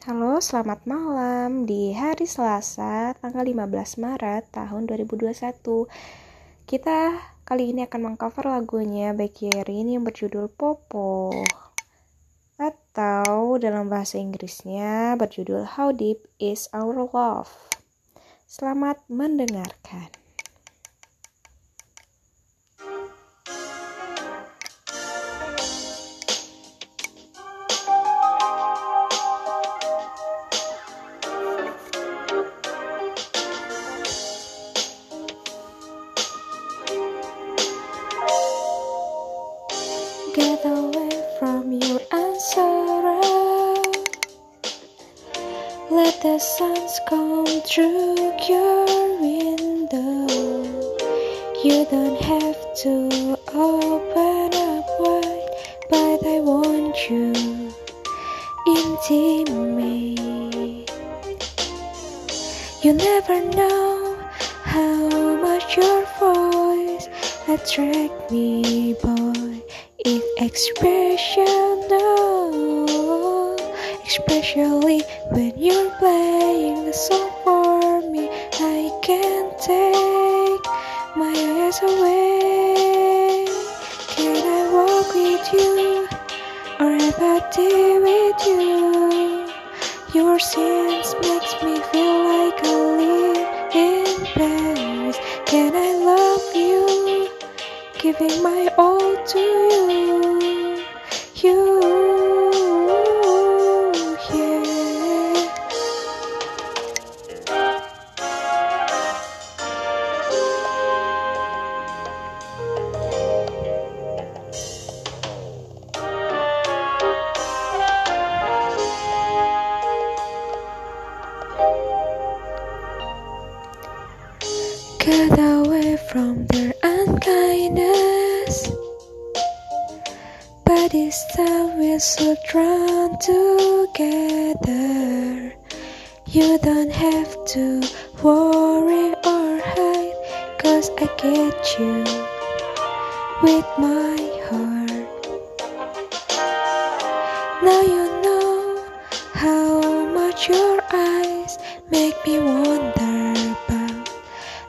Halo, selamat malam di hari Selasa tanggal 15 Maret tahun 2021. Kita kali ini akan mengcover lagunya Becky Erin yang berjudul Popo atau dalam bahasa Inggrisnya berjudul How Deep Is Our Love. Selamat mendengarkan. Get away from your answer. Let the suns come through your window. You don't have to open up wide, but I want you intimate. You never know how much your voice attract me, expressional, especially when you're playing the song for me. I can't take my eyes away. Can I walk with you or have a day with you? Your sins makes me feel like I live in Paris. Can I love you? Giving my all to you. You, yeah. Get away from their unkindness. This time we're so drawn together. You don't have to worry or hide, cause I get you with my heart. Now you know how much your eyes make me wonder about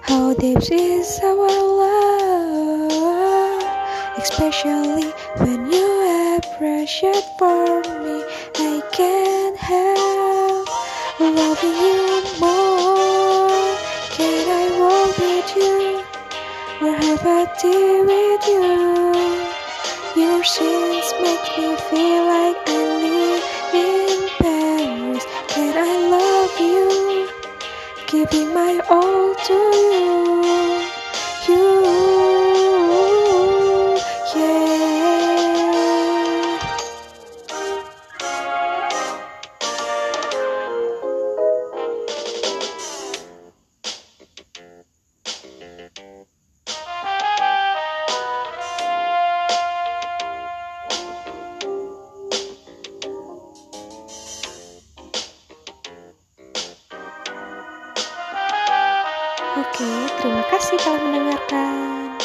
how deep is our love, especially when you appreciate for me. I can't help loving you more. Can I walk with you or have a tea with you? Your sins make me feel like I live in Paris. Can I love you? Giving my all to. You, Oke, terima kasih telah mendengarkan.